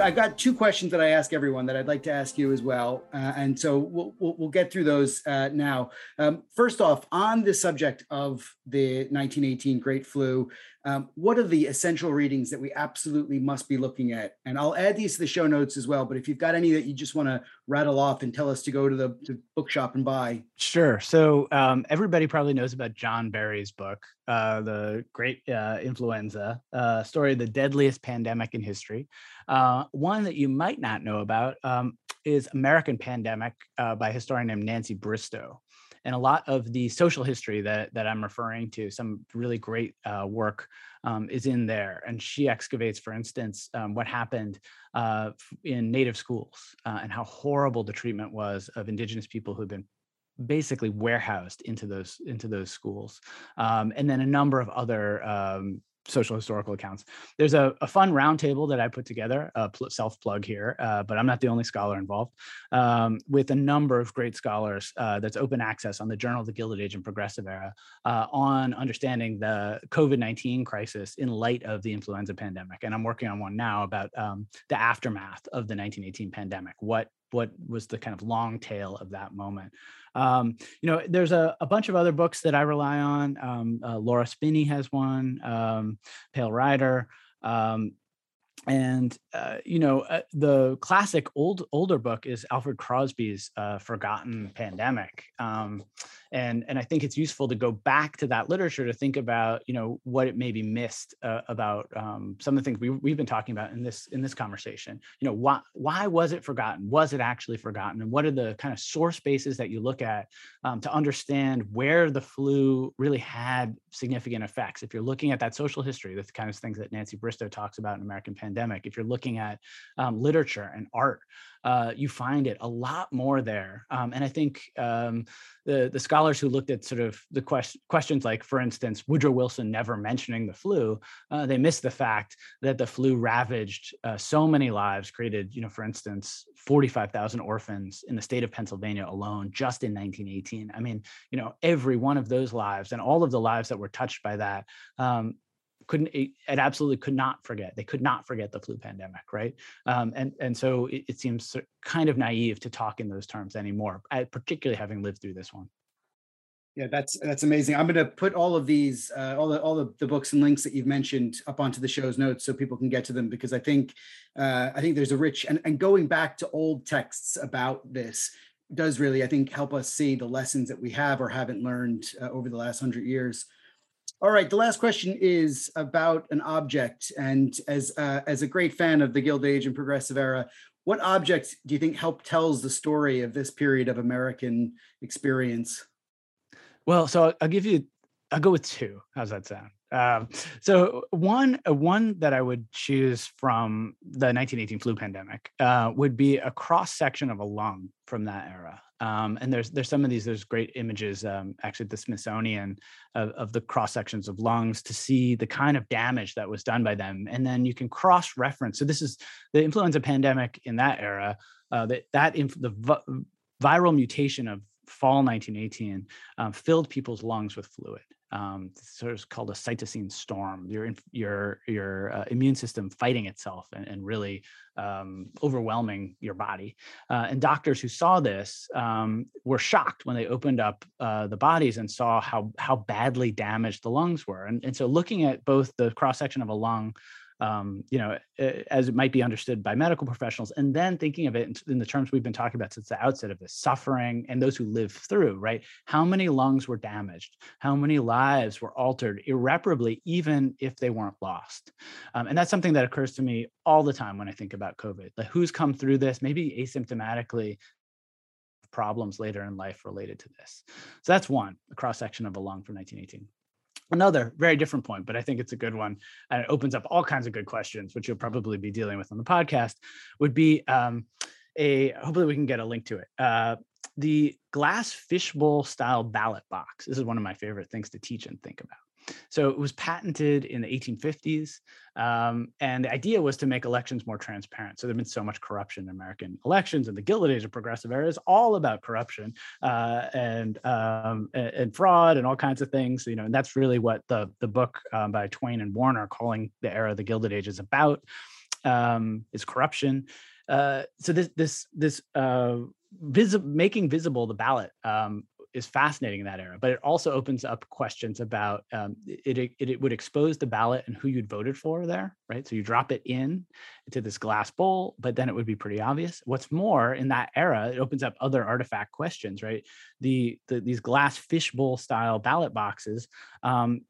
I've got two questions that I ask everyone that I'd like to ask you as well, uh, and so we'll, we'll, we'll get through those uh, now. Um, first off, on the subject of the 1918 Great Flu, um, what are the essential readings that we absolutely must be looking at? And I'll add these to the show notes as well. But if you've got any that you just want to rattle off and tell us to go to the to bookshop and buy, Sure. So um, everybody probably knows about John Barry's book, uh, the Great uh, Influenza uh, story, the deadliest pandemic in history. Uh, one that you might not know about um, is American Pandemic uh, by a historian named Nancy Bristow. And a lot of the social history that, that I'm referring to, some really great uh, work um, is in there. And she excavates, for instance, um, what happened in native schools and how horrible the treatment was of indigenous people who've been basically warehoused into those into those schools um, and then a number of other um, social historical accounts. There's a, a fun roundtable that i put together a pl- self plug here uh, but i'm not the only scholar involved um, with a number of great scholars uh, that's open access on the journal of the gilded age and progressive era uh, on understanding the covid-19 crisis in light of the influenza pandemic. And i'm working on one now about um, the aftermath of the 1918 pandemic what what was the kind of long tail of that moment. Um, you know there's a, a bunch of other books that i rely on. Um, uh, laura spinney has one um, pale rider. Um, and uh, you know uh, the classic old older book is alfred crosby's uh, forgotten pandemic um, and and i think it's useful to go back to that literature to think about you know what it maybe missed uh, about um, some of the things we, we've been talking about in this in this conversation. You know why why was it forgotten? Was it actually forgotten? And what are the kind of source bases that you look at um, to understand where the flu really had significant effects? If you're looking at that social history the kind of things that nancy bristow talks about in american pandemic if you're looking at um, literature and art uh, you find it a lot more there. Um, and I think um, the the scholars who looked at sort of the quest- questions like, for instance, Woodrow Wilson never mentioning the flu, uh, they missed the fact that the flu ravaged uh, so many lives, created, you know, for instance, 45,000 orphans in the state of Pennsylvania alone just in 1918. I mean, you know, every one of those lives and all of the lives that were touched by that um, couldn't it, it absolutely could not forget they could not forget the flu pandemic right um, and and so it, it seems kind of naive to talk in those terms anymore particularly having lived through this one Yeah, that's that's amazing. I'm going to put all of these, uh, all the all the, the books and links that you've mentioned up onto the show's notes so people can get to them because I think uh, I think there's a rich and and going back to old texts about this does really I think help us see the lessons that we have or haven't learned uh, over the last hundred years. All right, the last question is about an object, and as uh, as a great fan of the Gilded Age and Progressive Era, what object do you think help tells the story of this period of American experience? Well, so I'll give you, I'll go with two. How's that sound? Um, so one, uh, one that I would choose from the 1918 flu pandemic uh, would be a cross section of a lung from that era. Um, and there's there's some of these there's great images um, actually at the Smithsonian of, of the cross sections of lungs to see the kind of damage that was done by them, and then you can cross reference. So this is the influenza pandemic in that era. Uh, that that inf- the vi- viral mutation of fall 1918 um, filled people's lungs with fluid. Um, sort of called a cytokine storm. Your your your uh, immune system fighting itself and, and really um, overwhelming your body. Uh, and doctors who saw this um, were shocked when they opened up uh, the bodies and saw how how badly damaged the lungs were. And, and so looking at both the cross section of a lung um, you know, as it might be understood by medical professionals, and then thinking of it in, the terms we've been talking about since the outset of this suffering and those who live through, right? How many lungs were damaged? How many lives were altered irreparably, even if they weren't lost? Um, and that's something that occurs to me all the time when I think about COVID. Like who's come through this, maybe asymptomatically, problems later in life related to this. So that's one, a cross section of a lung from 1918 another very different point but i think it's a good one and it opens up all kinds of good questions which you'll probably be dealing with on the podcast would be um, a hopefully we can get a link to it. Uh, the glass fishbowl style ballot box. This is one of my favorite things to teach and think about so it was patented in the 1850s. Um, and the idea was to make elections more transparent. So there's been so much corruption in American elections, and the Gilded Age of Progressive Era is all about corruption uh, and, um, and fraud and all kinds of things. You know, and that's really what the the book um, by Twain and Warner, calling the era the Gilded Age, is about. Um, is corruption. Uh, so this this this uh, visi- making visible the ballot um, is fascinating in that era, but it also opens up questions about um, it, it, it. would expose the ballot and who you'd voted for there, right? So you drop it in into this glass bowl, but then it would be pretty obvious. What's more, in that era, it opens up other artifact questions, right? The, the these glass fishbowl style ballot boxes, um,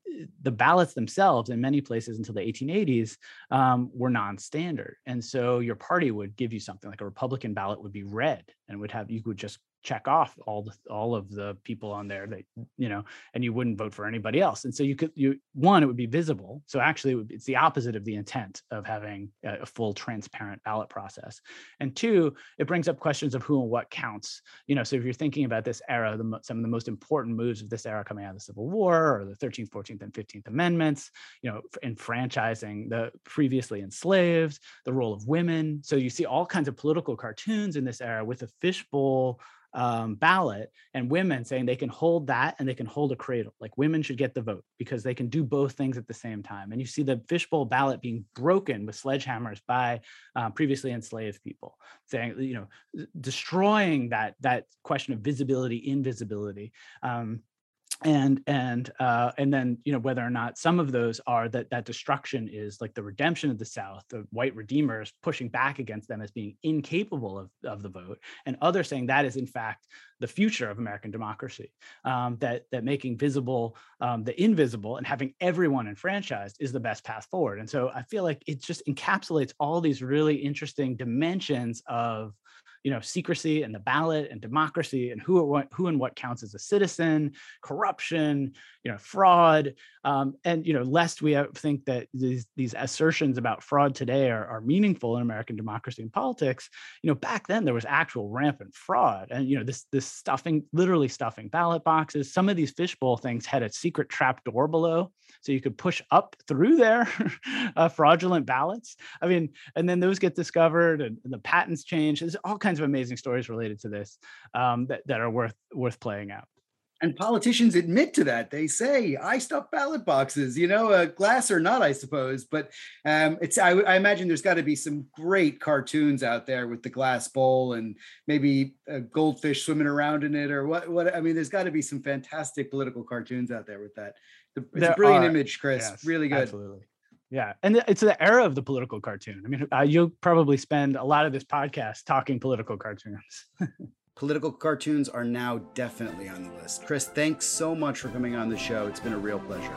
the ballots themselves in many places until the 1880s um, were non-standard, and so your party would give you something like a Republican ballot would be red and would have you could just check off all the all of the people on there that you know and you wouldn't vote for anybody else. And so you could you one it would be visible. So actually it be, it's the opposite of the intent of having a, a, full transparent ballot process. And two it brings up questions of who and what counts. You know so if you're thinking about this era the, some of the most important moves of this era coming out of the civil war or the 13th 14th and 15th amendments you know enfranchising the previously enslaved the role of women. So you see all kinds of political cartoons in this era with a fishbowl um, ballot and women saying they can hold that and they can hold a cradle. Like women should get the vote because they can do both things at the same time. And you see the fishbowl ballot being broken with sledgehammers by uh, previously enslaved people, saying you know destroying that that question of visibility, invisibility. Um, and and uh, and then you know whether or not some of those are that that destruction is like the redemption of the South, the white redeemers pushing back against them as being incapable of, of the vote, and others saying that is in fact the future of American democracy. Um, that that making visible um, the invisible and having everyone enfranchised is the best path forward. And so I feel like it just encapsulates all these really interesting dimensions of you know secrecy and the ballot and democracy and who what, who and what counts as a citizen corruption you know fraud um, and you know lest we think that these these assertions about fraud today are, are meaningful in american democracy and politics you know back then there was actual rampant fraud and you know this this stuffing literally stuffing ballot boxes. Some of these fishbowl things had a secret trap door below so you could push up through there uh, fraudulent ballots. I mean and then those get discovered and, and the patents change. There's all kinds kinds of amazing stories related to this um, that, that are worth worth playing out. And politicians admit to that. They say i stuff ballot boxes you know uh, glass or not i suppose but um, it's I, I, imagine there's got to be some great cartoons out there with the glass bowl and maybe a goldfish swimming around in it or what what i mean there's got to be some fantastic political cartoons out there with that. It's there a brilliant are, image chris. Yes, really good. absolutely yeah, and it's the era of the political cartoon. I mean, uh, you'll probably spend a lot of this podcast talking political cartoons. political cartoons are now definitely on the list. Chris, thanks so much for coming on the show. It's been a real pleasure.